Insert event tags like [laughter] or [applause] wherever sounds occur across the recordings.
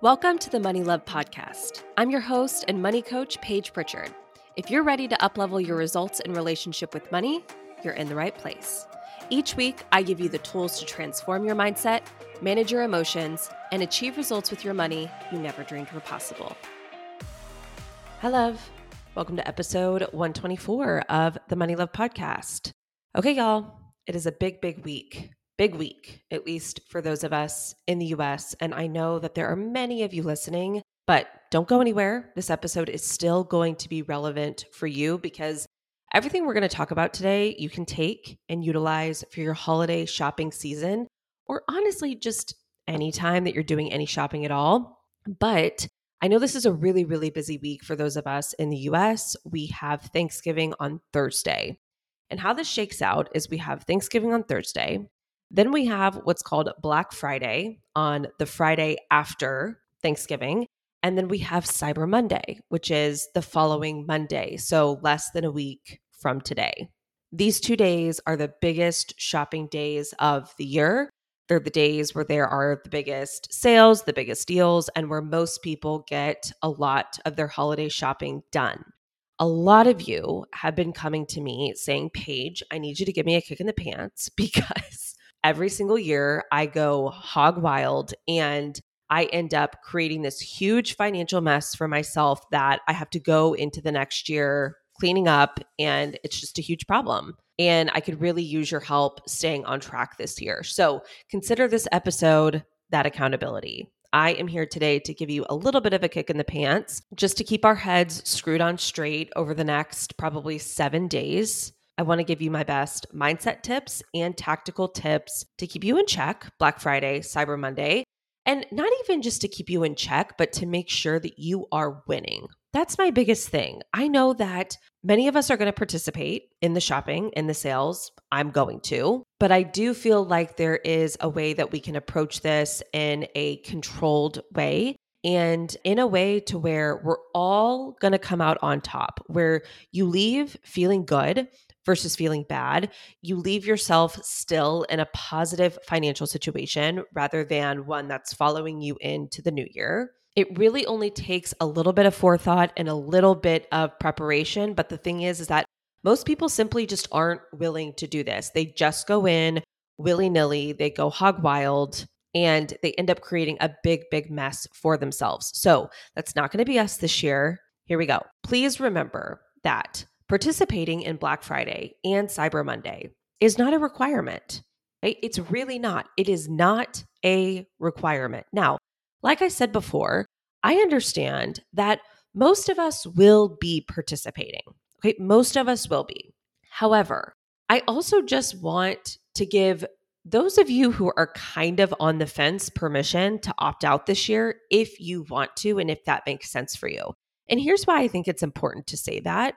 Welcome to the Money Love Podcast. I'm your host and money coach, Paige Pritchard. If you're ready to uplevel your results in relationship with money, you're in the right place. Each week, I give you the tools to transform your mindset, manage your emotions, and achieve results with your money you never dreamed were possible. Hi, love. Welcome to episode 124 of the Money Love Podcast. Okay, y'all, it is a big, big week big week, at least for those of us in the US. And I know that there are many of you listening, but don't go anywhere. This episode is still going to be relevant for you because everything we're going to talk about today, you can take and utilize for your holiday shopping season, or honestly, just any time that you're doing any shopping at all. But I know this is a really, really busy week for those of us in the US. We have Thanksgiving on Thursday. And how this shakes out is we have Thanksgiving on Thursday. Then we have what's called Black Friday on the Friday after Thanksgiving. And then we have Cyber Monday, which is the following Monday. So less than a week from today. These two days are the biggest shopping days of the year. They're the days where there are the biggest sales, the biggest deals, and where most people get a lot of their holiday shopping done. A lot of you have been coming to me saying, Paige, I need you to give me a kick in the pants [laughs] because every single year I go hog wild and I end up creating this huge financial mess for myself that I have to go into the next year cleaning up and it's just a huge problem. And I could really use your help staying on track this year. So consider this episode that accountability. I am here today to give you a little bit of a kick in the pants just to keep our heads screwed on straight over the next probably seven days. I want to give you my best mindset tips and tactical tips to keep you in check Black Friday, Cyber Monday, and not even just to keep you in check, but to make sure that you are winning. That's my biggest thing. I know that many of us are going to participate in the shopping, in the sales. I'm going to, but I do feel like there is a way that we can approach this in a controlled way and in a way to where we're all going to come out on top, where you leave feeling good versus feeling bad. You leave yourself still in a positive financial situation rather than one that's following you into the new year. It really only takes a little bit of forethought and a little bit of preparation. But the thing is, is that most people simply just aren't willing to do this. They just go in willy nilly, they go hog wild, and they end up creating a big, big mess for themselves. So that's not going to be us this year. Here we go. Please remember that participating in Black Friday and Cyber Monday is not a requirement. Right? It's really not. It is not a requirement. Now, like I said before, I understand that most of us will be participating. Okay, most of us will be. However, I also just want to give those of you who are kind of on the fence permission to opt out this year if you want to and if that makes sense for you. And here's why I think it's important to say that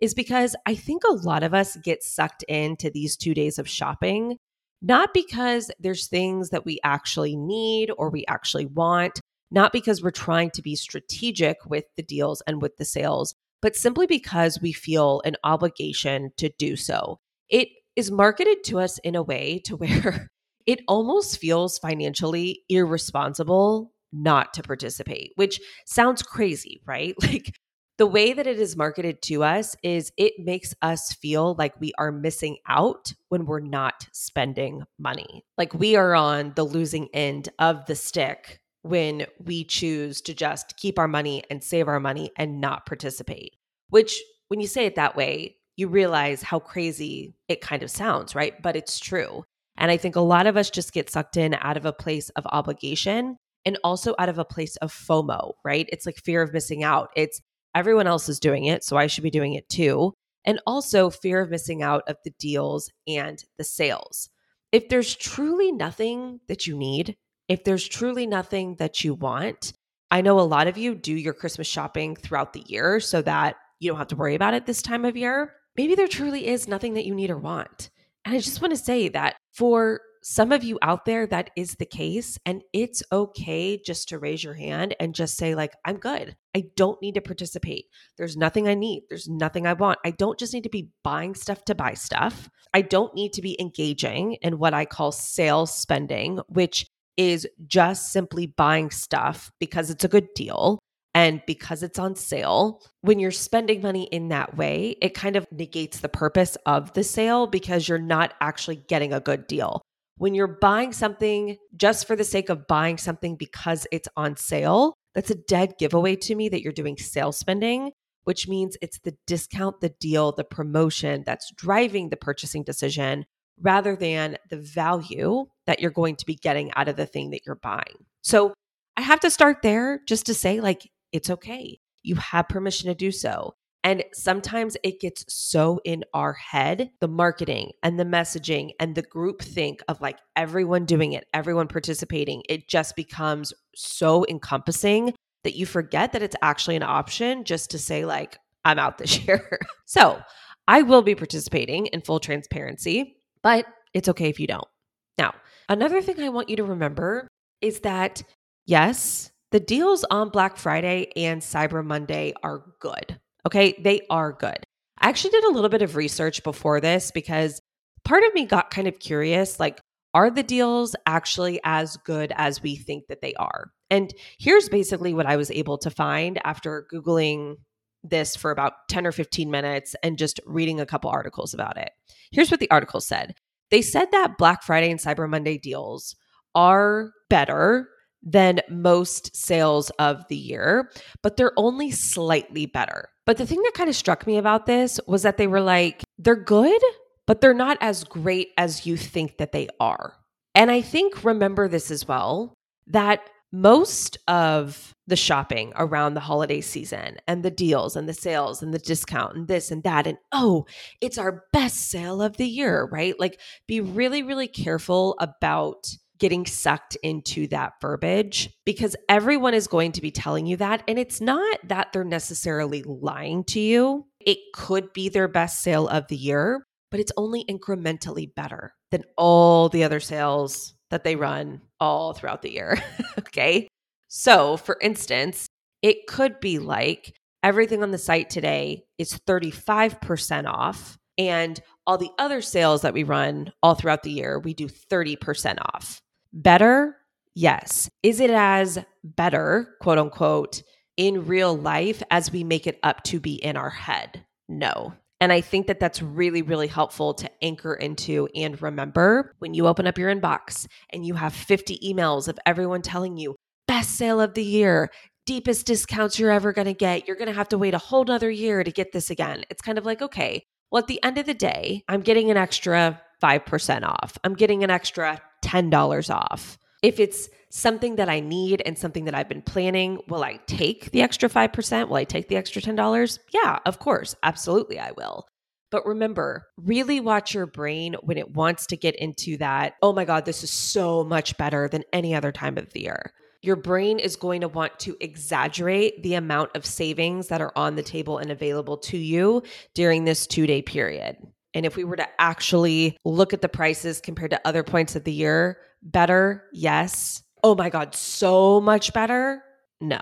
is because I think a lot of us get sucked into these two days of shopping, not because there's things that we actually need or we actually want, not because we're trying to be strategic with the deals and with the sales, but simply because we feel an obligation to do so. It is marketed to us in a way to where [laughs] it almost feels financially irresponsible not to participate, which sounds crazy, right? [laughs] Like the way that it is marketed to us is it makes us feel like we are missing out when we're not spending money. Like we are on the losing end of the stick when we choose to just keep our money and save our money and not participate. Which, when you say it that way, you realize how crazy it kind of sounds, right? But it's true. And I think a lot of us just get sucked in out of a place of obligation and also out of a place of FOMO, right? It's like fear of missing out. It's everyone else is doing it, so I should be doing it too. And also fear of missing out of the deals and the sales. If there's truly nothing that you need, if there's truly nothing that you want, I know a lot of you do your Christmas shopping throughout the year so that you don't have to worry about it this time of year. Maybe there truly is nothing that you need or want. And I just want to say that for some of you out there, that is the case. And it's okay just to raise your hand and just say, like, I'm good. I don't need to participate. There's nothing I need. There's nothing I want. I don't just need to be buying stuff to buy stuff. I don't need to be engaging in what I call sales spending, which is just simply buying stuff because it's a good deal and because it's on sale, when you're spending money in that way, it kind of negates the purpose of the sale because you're not actually getting a good deal. When you're buying something just for the sake of buying something because it's on sale, that's a dead giveaway to me that you're doing sale spending, which means it's the discount, the deal, the promotion that's driving the purchasing decision rather than the value that you're going to be getting out of the thing that you're buying. So I have to start there just to say, like, it's okay. You have permission to do so. And sometimes it gets so in our head, the marketing and the messaging and the group think of like everyone doing it, everyone participating, it just becomes so encompassing that you forget that it's actually an option just to say, like, I'm out this [laughs] year. so I will be participating in full transparency, but it's okay if you don't. Now, another thing I want you to remember is that yes, the deals on Black Friday and Cyber Monday are good. Okay, they are good. I actually did a little bit of research before this because part of me got kind of curious like, are the deals actually as good as we think that they are? And here's basically what I was able to find after Googling this for about 10 or 15 minutes and just reading a couple articles about it. Here's what the article said they said that Black Friday and Cyber Monday deals are better than most sales of the year, but they're only slightly better. But the thing that kind of struck me about this was that they were like, they're good, but they're not as great as you think that they are. And I think remember this as well that most of the shopping around the holiday season and the deals and the sales and the discount and this and that and oh it's our best sale of the year right like be really really careful about getting sucked into that verbiage because everyone is going to be telling you that. And it's not that they're necessarily lying to you, it could be their best sale of the year, but it's only incrementally better than all the other sales that they run all throughout the year. [laughs] okay. So, for instance, it could be like everything on the site today is 35% off. And all the other sales that we run all throughout the year, we do 30% off. Better? Yes. Is it as better, quote unquote, in real life as we make it up to be in our head? No. And I think that that's really, really helpful to anchor into and remember when you open up your inbox and you have 50 emails of everyone telling you, best sale of the year, deepest discounts you're ever going to get. You're going to have to wait a whole nother year to get this again. It's kind of like, okay, well, at the end of the day, I'm getting an extra 5% off. I'm getting an extra $10 off. If it's something that I need and something that I've been planning, will I take the extra 5%? Will I take the extra $10? Yeah, of course. Absolutely, I will. But remember, really watch your brain when it wants to get into that, oh my God, this is so much better than any other time of the year. Your brain is going to want to exaggerate the amount of savings that are on the table and available to you during this two day period. And if we were to actually look at the prices compared to other points of the year, better, yes. Oh my God, so much better? No.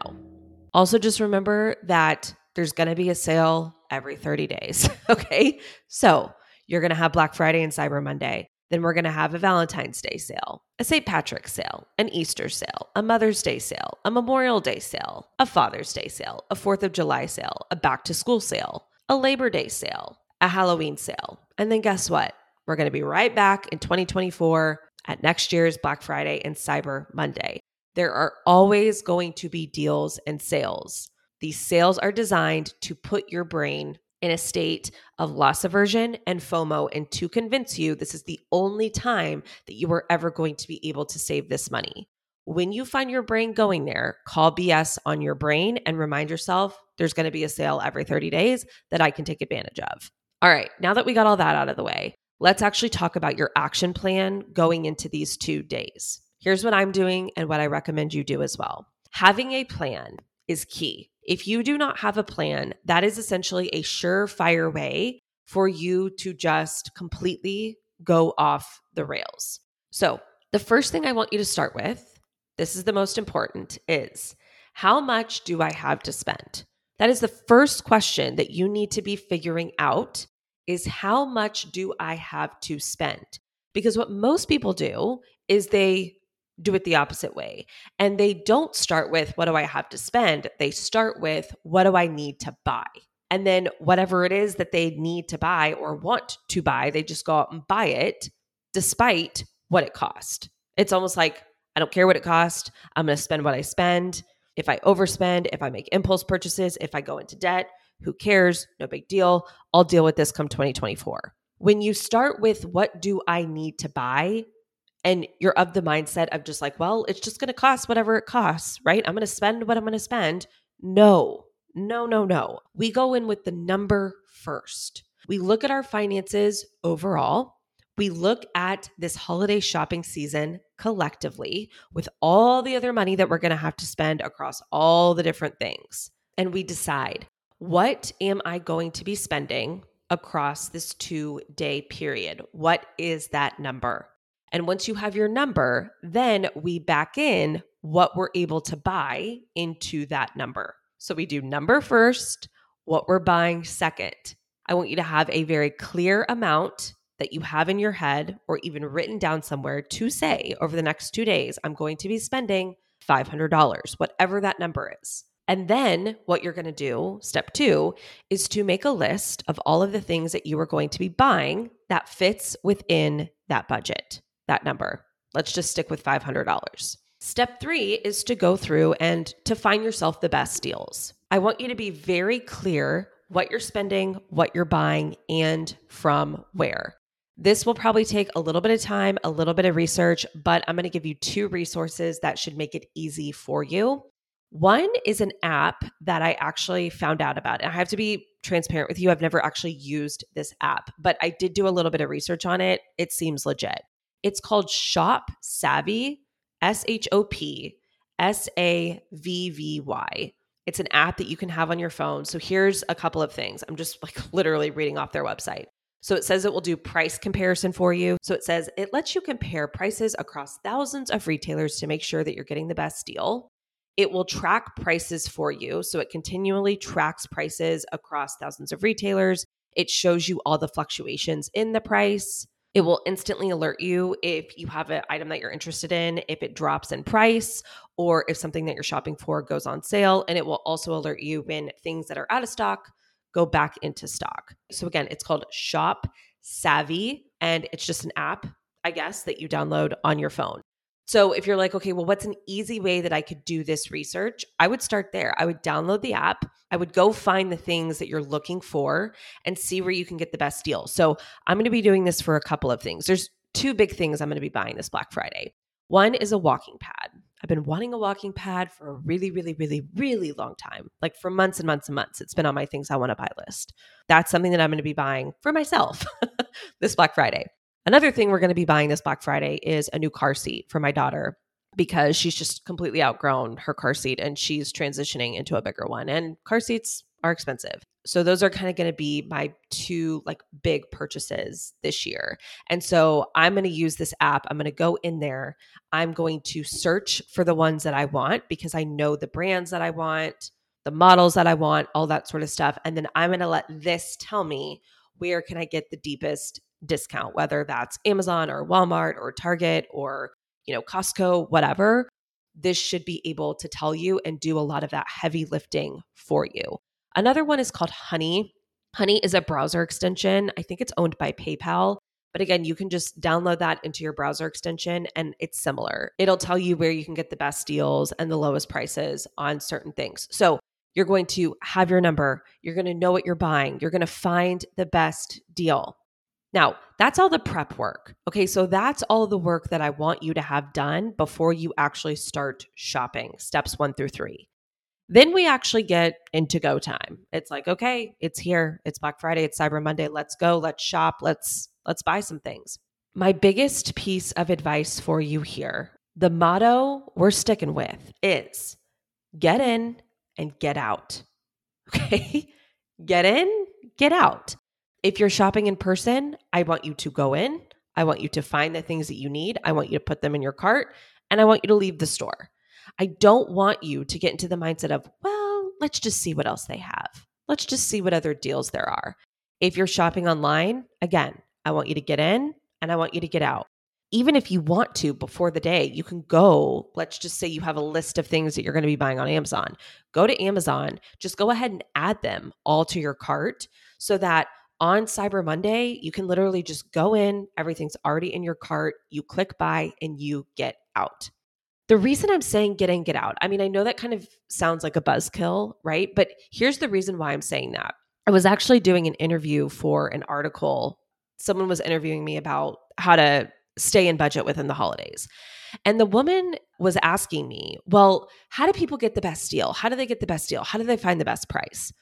Also, just remember that there's going to be a sale every 30 days. [laughs] okay. So you're going to have Black Friday and Cyber Monday. Then we're going to have a Valentine's Day sale, a St. Patrick's sale, an Easter sale, a Mother's Day sale, a Memorial Day sale, a Father's Day sale, a 4th of July sale, a back to school sale, a Labor Day sale, a Halloween sale. And then guess what? We're going to be right back in 2024 at next year's Black Friday and Cyber Monday. There are always going to be deals and sales. These sales are designed to put your brain in a state of loss aversion and FOMO and to convince you this is the only time that you are ever going to be able to save this money. When you find your brain going there, call BS on your brain and remind yourself there's going to be a sale every 30 days that I can take advantage of. All right, now that we got all that out of the way, let's actually talk about your action plan going into these two days. Here's what I'm doing and what I recommend you do as well. Having a plan is key. If you do not have a plan, that is essentially a surefire way for you to just completely go off the rails. So, the first thing I want you to start with, this is the most important, is how much do I have to spend? That is the first question that you need to be figuring out is how much do I have to spend? Because what most people do is they do it the opposite way. And they don't start with, what do I have to spend? They start with, what do I need to buy? And then whatever it is that they need to buy or want to buy, they just go out and buy it despite what it cost. It's almost like, I don't care what it cost. I'm going to spend what I spend. If I overspend, if I make impulse purchases, if I go into debt, who cares? No big deal. I'll deal with this come 2024. When you start with what do I need to buy, and you're of the mindset of just like, well, it's just going to cost whatever it costs, right? I'm going to spend what I'm going to spend. No, no, no, no. We go in with the number first. We look at our finances overall. We look at this holiday shopping season collectively with all the other money that we're going to have to spend across all the different things. And we decide what am I going to be spending across this two day period? What is that number? And once you have your number, then we back in what we're able to buy into that number. So we do number first, what we're buying second. I want you to have a very clear amount that you have in your head or even written down somewhere to say over the next two days, I'm going to be spending $500, whatever that number is. And then what you're going to do, step two, is to make a list of all of the things that you are going to be buying that fits within that budget, that number. Let's just stick with $500. Step three is to go through and to find yourself the best deals. I want you to be very clear what you're spending, what you're buying, and from where. This will probably take a little bit of time, a little bit of research, but I'm going to give you two resources that should make it easy for you. One is an app that I actually found out about. And I have to be transparent with you. I've never actually used this app, but I did do a little bit of research on it. It seems legit. It's called Shop Savvy, S H O P S A V V Y. It's an app that you can have on your phone. So here's a couple of things. I'm just like [laughs] literally reading off their website. So it says it will do price comparison for you. So it says it lets you compare prices across thousands of retailers to make sure that you're getting the best deal. It will track prices for you. So it continually tracks prices across thousands of retailers. It shows you all the fluctuations in the price. It will instantly alert you if you have an item that you're interested in, if it drops in price, or if something that you're shopping for goes on sale. And it will also alert you when things that are out of stock go back into stock. So again, it's called Shop Savvy, and it's just an app, I guess, that you download on your phone. So if you're like, okay, well, what's an easy way that I could do this research? I would start there. I would download the app. I would go find the things that you're looking for and see where you can get the best deal. So I'm going to be doing this for a couple of things. There's two big things I'm going to be buying this Black Friday. One is a walking pad. I've been wanting a walking pad for a really, really, really, really long time, like for months and months and months. It's been on my things I want to buy list. That's something that I'm going to be buying for myself [laughs] this Black Friday. Another thing we're going to be buying this Black Friday is a new car seat for my daughter because she's just completely outgrown her car seat and she's transitioning into a bigger one. And car seats are expensive. So those are kind of going to be my two like big purchases this year. And so I'm going to use this app. I'm going to go in there. I'm going to search for the ones that I want because I know the brands that I want, the models that I want, all that sort of stuff. And then I'm going to let this tell me where can I get the deepest discount, whether that's Amazon or Walmart or Target or, you know, Costco, whatever. This should be able to tell you and do a lot of that heavy lifting for you. Another one is called Honey. Honey is a browser extension. I think it's owned by PayPal. But again, you can just download that into your browser extension and it's similar. It'll tell you where you can get the best deals and the lowest prices on certain things. So you're going to have your number, you're going to know what you're buying, you're going to find the best deal. Now, that's all the prep work. Okay, so that's all the work that I want you to have done before you actually start shopping, steps one through three. Then we actually get into go time. It's like, okay, it's here. It's Black Friday, it's Cyber Monday. Let's go, let's shop, let's let's buy some things. My biggest piece of advice for you here, the motto we're sticking with is get in and get out. [laughs] Okay? Get in, get out. If you're shopping in person, I want you to go in. I want you to find the things that you need. I want you to put them in your cart and I want you to leave the store. I don't want you to get into the mindset of, well, let's just see what else they have. Let's just see what other deals there are. If you're shopping online, again, I want you to get in and I want you to get out. even if you want to before the day, you can go. Let's just say you have a list of things that you're going to be buying on Amazon. Go to Amazon, just go ahead and add them all to your cart so that on Cyber Monday, you can literally just go in, everything's already in your cart, you click buy, and you get out. The reason I'm saying get in, get out, I mean, I know that kind of sounds like a buzzkill, right? But here's the reason why I'm saying that. I was actually doing an interview for an article. Someone was interviewing me about how to stay in budget within the holidays. And the woman was asking me, well, how do people get the best deal? How do they get the best deal? How do they find the best price?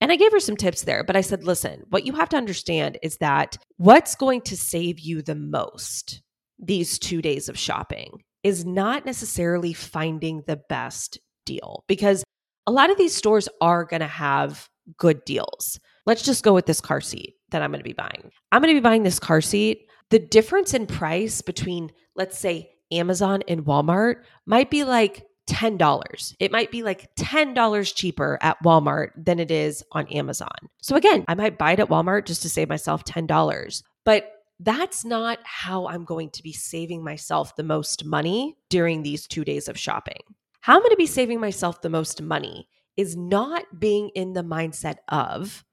And I gave her some tips there, but I said, listen, what you have to understand is that what's going to save you the most these two days of shopping is not necessarily finding the best deal because a lot of these stores are going to have good deals. Let's just go with this car seat that I'm going to be buying. I'm going to be buying this car seat the difference in price between, let's say, Amazon and Walmart might be like $10. It might be like $10 cheaper at Walmart than it is on Amazon. So again, I might buy it at Walmart just to save myself $10. But that's not how I'm going to be saving myself the most money during these two days of shopping. How I'm going to be saving myself the most money is not being in the mindset of,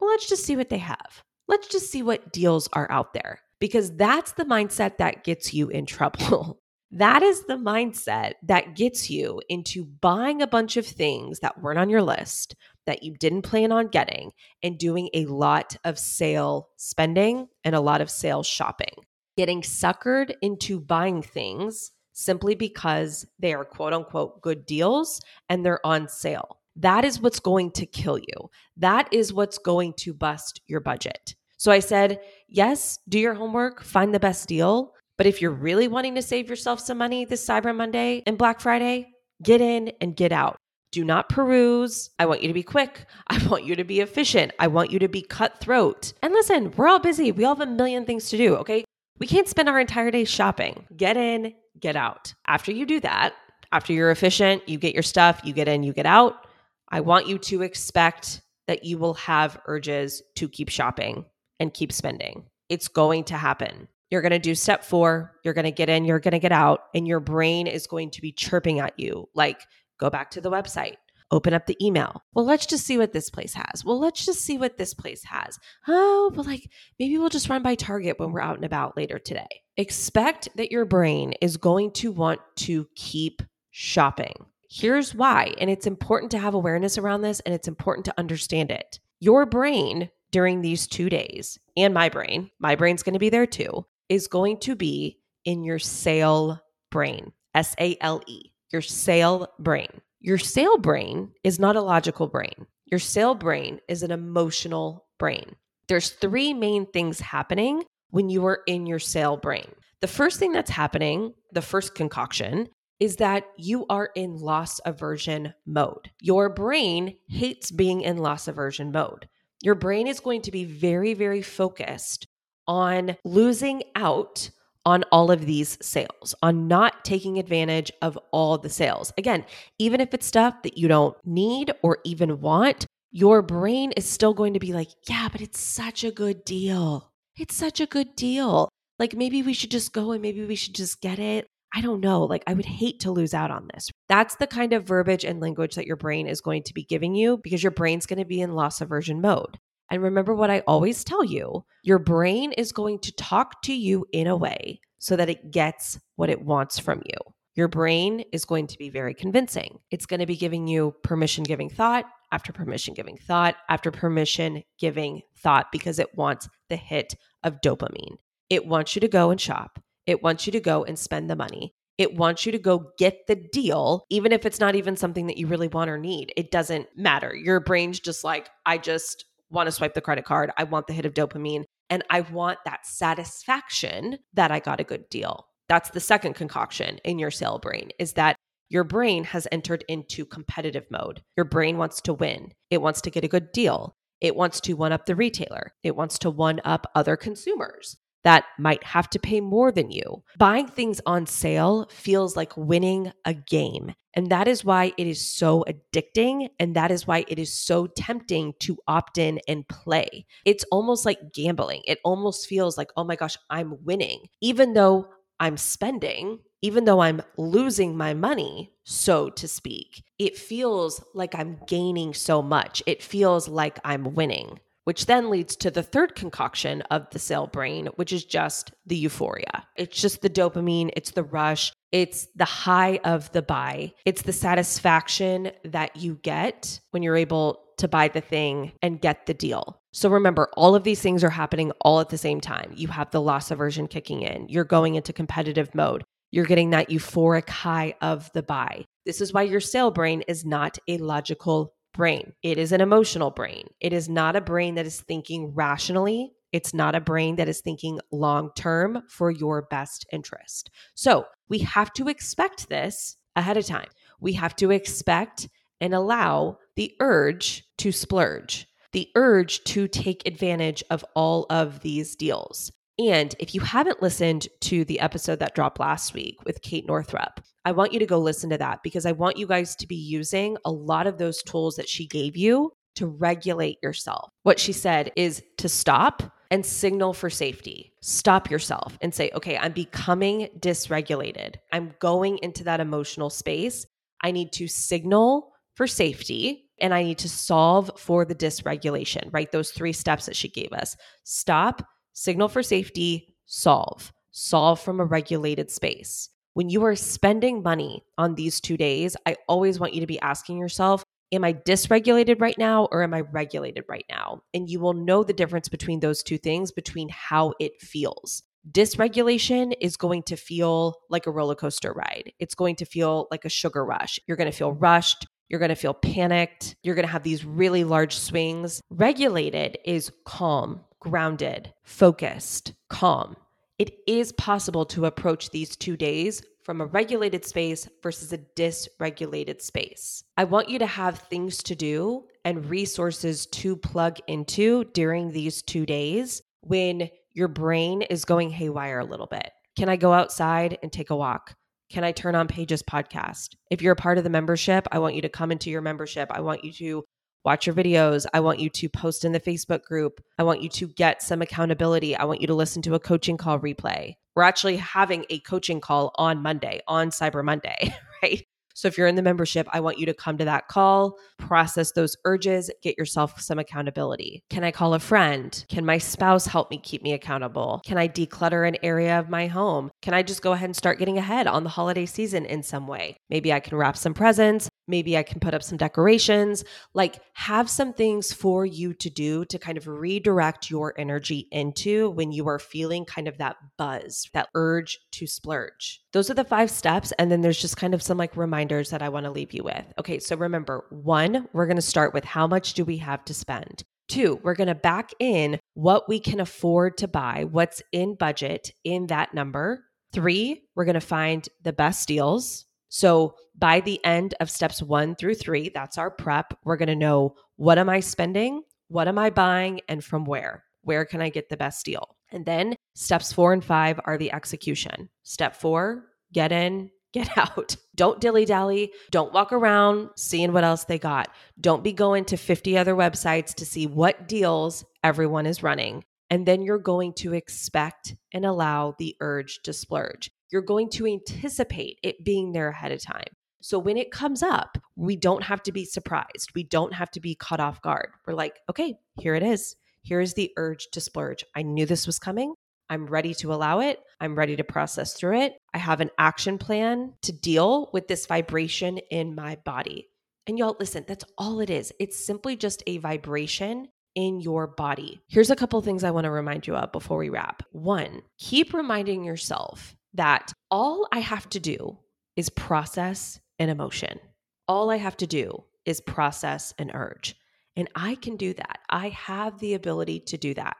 well, let's just see what they have. Let's just see what deals are out there because that's the mindset that gets you in trouble. [laughs] that is the mindset that gets you into buying a bunch of things that weren't on your list that you didn't plan on getting and doing a lot of sale spending and a lot of sale shopping. Getting suckered into buying things simply because they are quote unquote good deals and they're on sale. That is what's going to kill you. That is what's going to bust your budget. So I said, yes, do your homework, find the best deal. But if you're really wanting to save yourself some money this Cyber Monday and Black Friday, get in and get out. Do not peruse. I want you to be quick. [laughs] I want you to be efficient. I want you to be cutthroat. And listen, we're all busy. We all have a million things to do, okay? We can't spend our entire day shopping. Get in, get out. After you do that, after you're efficient, you get your stuff, you get in, you get out. I want you to expect that you will have urges to keep shopping and keep spending. It's going to happen. You're going to do step four. You're going to get in, you're going to get out, and your brain is going to be chirping at you like, go back to the website, open up the email. Well, let's just see what this place has. Well, let's just see what this place has. Oh, but like maybe we'll just run by Target when we're out and about later today. Expect that your brain is going to want to keep shopping. Here's why. And it's important to have awareness around this and it's important to understand it. Your brain during these two days, and my brain, my brain's going to be there too, is going to be in your sale brain, S A L E, your sale brain. Your sale brain is not a logical brain. Your sale brain is an emotional brain. There's three main things happening when you are in your sale brain. The first thing that's happening, the first concoction, is that you are in loss aversion mode. Your brain hates being in loss aversion mode. Your brain is going to be very, very focused on losing out on all of these sales, on not taking advantage of all the sales. Again, even if it's stuff that you don't need or even want, your brain is still going to be like, yeah, but it's such a good deal. It's such a good deal. Like maybe we should just go and maybe we should just get it. I don't know. Like, I would hate to lose out on this. That's the kind of verbiage and language that your brain is going to be giving you because your brain's going to be in loss aversion mode. And remember what I always tell you your brain is going to talk to you in a way so that it gets what it wants from you. Your brain is going to be very convincing. It's going to be giving you permission giving thought after permission giving thought after permission giving thought because it wants the hit of dopamine. It wants you to go and shop. It wants you to go and spend the money. It wants you to go get the deal, even if it's not even something that you really want or need. It doesn't matter. Your brain's just like, I just want to swipe the credit card. I want the hit of dopamine. And I want that satisfaction that I got a good deal. That's the second concoction in your sale brain is that your brain has entered into competitive mode. Your brain wants to win, it wants to get a good deal, it wants to one up the retailer, it wants to one up other consumers. That might have to pay more than you. Buying things on sale feels like winning a game. And that is why it is so addicting. And that is why it is so tempting to opt in and play. It's almost like gambling. It almost feels like, oh my gosh, I'm winning, even though I'm spending, even though I'm losing my money, so to speak. It feels like I'm gaining so much. It feels like I'm winning which then leads to the third concoction of the sale brain, which is just the euphoria. It's just the dopamine, it's the rush, it's the high of the buy, it's the satisfaction that you get when you're able to buy the thing and get the deal. So remember, all of these things are happening all at the same time. You have the loss aversion kicking in, you're going into competitive mode. You're getting that euphoric high of the buy. This is why your sale brain is not a logical brain. It is an emotional brain. It is not a brain that is thinking rationally. It's not a brain that is thinking long term for your best interest. So we have to expect this ahead of time. We have to expect and allow the urge to splurge, the urge to take advantage of all of these deals. And if you haven't listened to the episode that dropped last week with Kate Northrup, I want you to go listen to that because I want you guys to be using a lot of those tools that she gave you to regulate yourself. What she said is to stop and signal for safety. Stop yourself and say, okay, I'm becoming dysregulated. I'm going into that emotional space. I need to signal for safety and I need to solve for the dysregulation, right? Those three steps that she gave us stop, signal for safety, solve, solve from a regulated space. When you are spending money on these two days, I always want you to be asking yourself, Am I dysregulated right now or am I regulated right now? And you will know the difference between those two things, between how it feels. Dysregulation is going to feel like a roller coaster ride. It's going to feel like a sugar rush. You're going to feel rushed. You're going to feel panicked. You're going to have these really large swings. Regulated is calm, grounded, focused, calm. It is possible to approach these two days from a regulated space versus a dysregulated space. I want you to have things to do and resources to plug into during these two days when your brain is going haywire a little bit. Can I go outside and take a walk? Can I turn on Paige's podcast? If you're a part of the membership, I want you to come into your membership. I want you to watch your videos. I want you to post in the Facebook group. I want you to get some accountability. I want you to listen to a coaching call replay. We're actually having a coaching call on Monday, on Cyber Monday, [laughs] right? So if you're in the membership, I want you to come to that call, process those urges, get yourself some accountability. Can I call a friend? Can my spouse help me keep me accountable? Can I declutter an area of my home? Can I just go ahead and start getting ahead on the holiday season in some way? Maybe I can wrap some presents. Maybe I can put up some decorations. Like, have some things for you to do to kind of redirect your energy into when you are feeling kind of that buzz, that urge to splurge. Those are the five steps. And then there's just kind of some like reminders that I want to leave you with. Okay, so remember one, we're going to start with how much do we have to spend? Two, we're going to back in what we can afford to buy, what's in budget in that number. Three, we're going to find the best deals. So by the end of steps one through three, that's our prep. We're going to know what am I spending? What am I buying? And from where? Where can I get the best deal? And then steps four and five are the execution. Step four, get in, get [laughs] out. Don't dilly dally. Don't walk around seeing what else they got. Don't be going to 50 other websites to see what deals everyone is running. And then you're going to expect and allow the urge to splurge. You're going to anticipate it being there ahead of time. So when it comes up, we don't have to be surprised. We don't have to be caught off guard. We're like, okay, here it is. Here is the urge to splurge. I knew this was coming. I'm ready to allow it. I'm ready to process through it. I have an action plan to deal with this vibration in my body. And y'all, listen, that's all it is. It's simply just a vibration in your body. Here's a couple things I want to remind you of before we wrap. One, keep reminding yourself that all I have to do is process an emotion. All I have to do is process an urge. And I can do that. I have the ability to do that.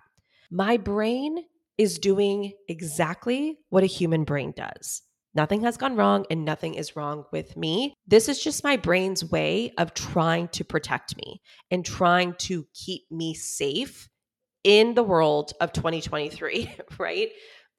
My brain is doing exactly what a human brain does. Nothing has gone wrong and nothing is wrong with me. This is just my brain's way of trying to protect me and trying to keep me safe in the world of 2023, [laughs] right?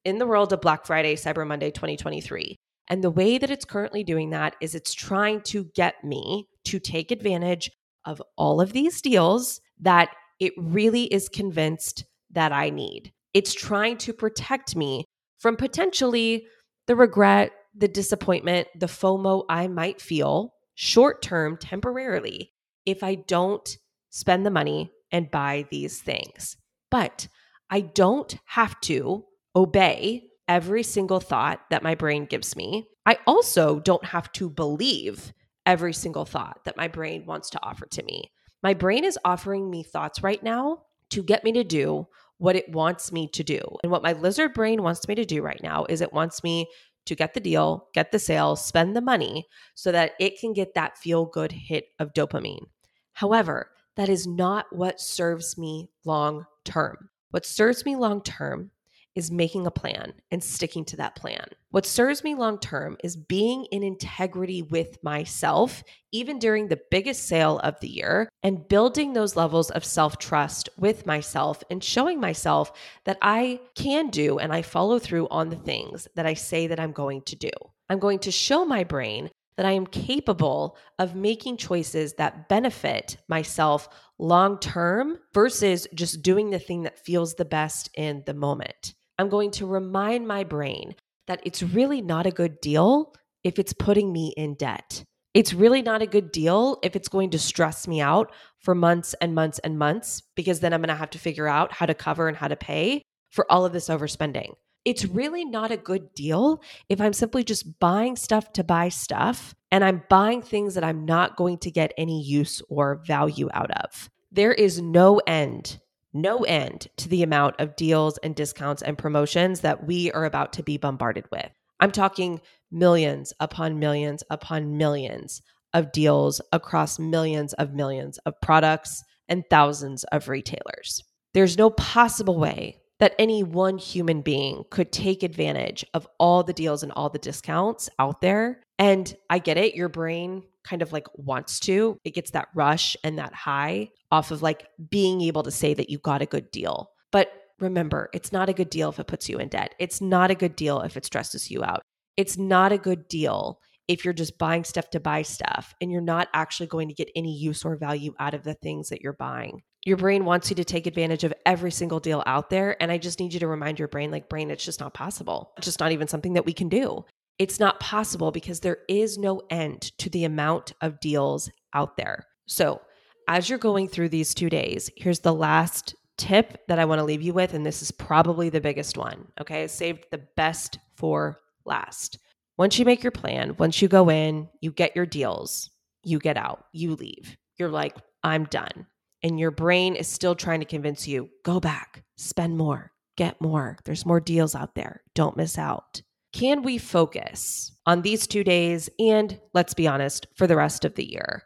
In the world of Black Friday, Cyber Monday 2023. And the way that it's currently doing that is it's trying to get me to take advantage of all of these deals that it really is convinced that I need. It's trying to protect me from potentially the regret, the disappointment, the FOMO I might feel short term, temporarily, if I don't spend the money and buy these things. But I don't have to obey every single thought that my brain gives me. I also don't have to believe every single thought that my brain wants to offer to me. My brain is offering me thoughts right now to get me to do what it wants me to do. And what my lizard brain wants me to do right now is it wants me to get the deal, get the sale, spend the money so that it can get that feel good hit of dopamine. However, that is not what serves me long term. What serves me long term is making a plan and sticking to that plan. What serves me long term is being in integrity with myself, even during the biggest sale of the year, and building those levels of self trust with myself and showing myself that I can do and I follow through on the things that I say that I'm going to do. I'm going to show my brain that I am capable of making choices that benefit myself long term versus just doing the thing that feels the best in the moment. I'm going to remind my brain that it's really not a good deal if it's putting me in debt. It's really not a good deal if it's going to stress me out for months and months and months, because then I'm going to have to figure out how to cover and how to pay for all of this overspending. It's really not a good deal if I'm simply just buying stuff to buy stuff and I'm buying things that I'm not going to get any use or value out of. There is no end no end to the amount of deals and discounts and promotions that we are about to be bombarded with. I'm talking millions upon millions upon millions of deals across millions of millions of products and thousands of retailers. There's no possible way that any one human being could take advantage of all the deals and all the discounts out there. And I get it, your brain kind of like wants to. It gets that rush and that high off of like being able to say that you got a good deal. But remember, it's not a good deal if it puts you in debt. It's not a good deal if it stresses you out. It's not a good deal if you're just buying stuff to buy stuff and you're not actually going to get any use or value out of the things that you're buying. Your brain wants you to take advantage of every single deal out there. And I just need you to remind your brain, like, brain, it's just not possible. It's just not even something that we can do. It's not possible because there is no end to the amount of deals out there. So, as you're going through these two days, here's the last tip that I want to leave you with. And this is probably the biggest one. Okay. I saved the best for last. Once you make your plan, once you go in, you get your deals, you get out, you leave. You're like, I'm done. And your brain is still trying to convince you go back, spend more, get more. There's more deals out there. Don't miss out. Can we focus on these two days and, let's be honest, for the rest of the year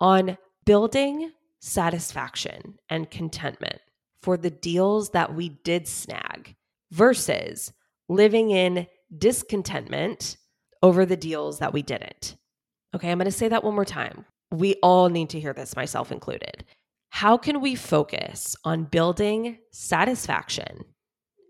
on building satisfaction and contentment for the deals that we did snag versus living in discontentment over the deals that we didn't? Okay, I'm going to say that one more time. We all need to hear this, myself included. How can we focus on building satisfaction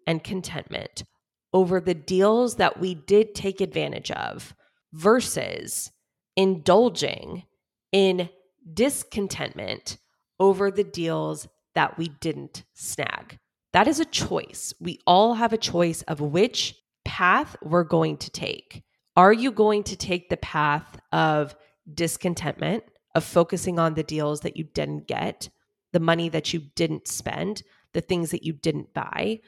and contentment over the deals that we did take advantage of versus indulging in discontentment over the deals that we didn't snag. That is a choice. We all have a choice of which path we're going to take. Are you going to take the path of discontentment, of focusing on the deals that you didn't get, the money that you didn't spend, the things that you didn't buy?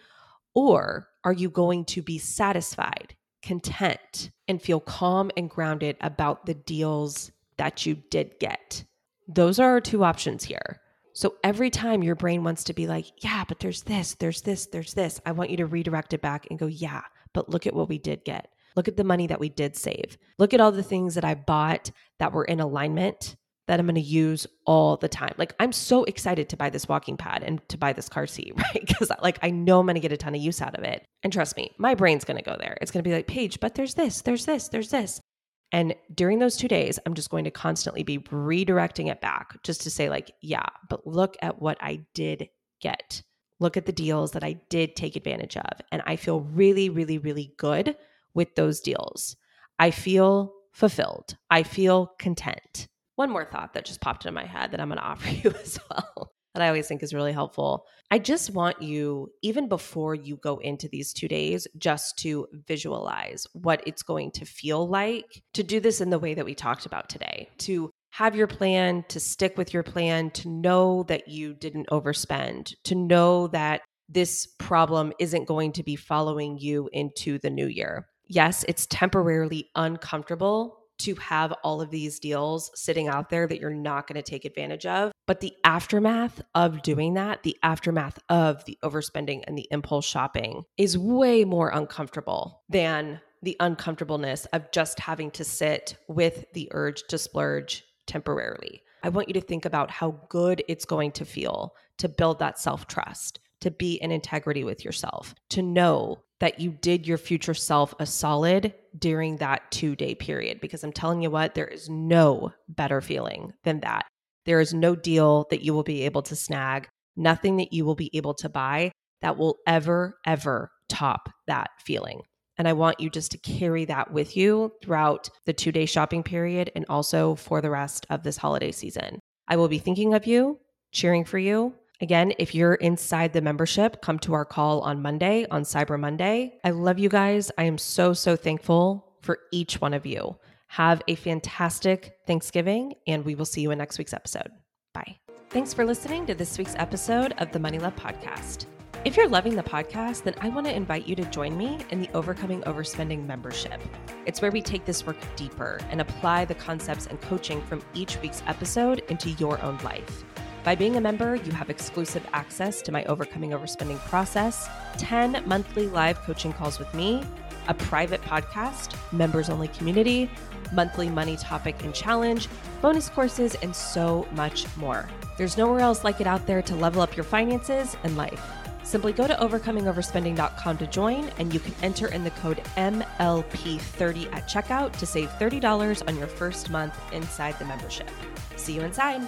Or are you going to be satisfied, content, and feel calm and grounded about the deals that you did get? Those are our two options here. So every time your brain wants to be like, yeah, but there's this, there's this, there's this, I want you to redirect it back and go, yeah, but look at what we did get. Look at the money that we did save. Look at all the things that I bought that were in alignment that I'm going to use all the time. Like I'm so excited to buy this walking pad and to buy this car seat, [laughs] right? Because like I know I'm going to get a ton of use out of it. And trust me, my brain's going to go there. It's going to be like, Paige, but there's this, there's this, there's this. And during those two days, I'm just going to constantly be redirecting it back just to say, like, yeah, but look at what I did get. look at the deals that I did take advantage of. And I feel really, really, really good with those deals. I feel fulfilled. I feel content. One more thought that just popped into my head that I'm going [laughs] to offer you as well, that I always think is really helpful. I just want you, even before you go into these two days, just to visualize what it's going to feel like to do this in the way that we talked about today, to have your plan, to stick with your plan, to know that you didn't overspend, to know that this problem isn't going to be following you into the new year. Yes, it's temporarily uncomfortable to have all of these deals sitting out there that you're not going to take advantage of. But the aftermath of doing that, the aftermath of the overspending and the impulse shopping is way more uncomfortable than the uncomfortableness of just having to sit with the urge to splurge temporarily. I want you to think about how good it's going to feel to build that self trust, to be in integrity with yourself, to know that you did your future self a solid during that two day period. Because I'm telling you what, there is no better feeling than that. There is no deal that you will be able to snag, nothing that you will be able to buy that will ever, ever top that feeling. And I want you just to carry that with you throughout the two day shopping period and also for the rest of this holiday season. I will be thinking of you, cheering for you, Again, if you're inside the membership, come to our call on Monday, on Cyber Monday. I love you guys. I am so, so thankful for each one of you. Have a fantastic Thanksgiving, and we will see you in next week's episode. Bye. Thanks for listening to this week's episode of the Money Love Podcast. If you're loving the podcast, then I want to invite you to join me in the Overcoming Overspending membership. It's where we take this work deeper and apply the concepts and coaching from each week's episode into your own life. By being a member, you have exclusive access to my Overcoming Overspending process, 10 monthly live coaching calls with me, a private podcast, members only community, monthly money topic and challenge, bonus courses, and so much more. There's nowhere else like it out there to level up your finances and life. Simply go to overcomingoverspending.com to join, and you can enter in the code MLP30 at checkout to save $30 on your first month inside the membership. See you inside.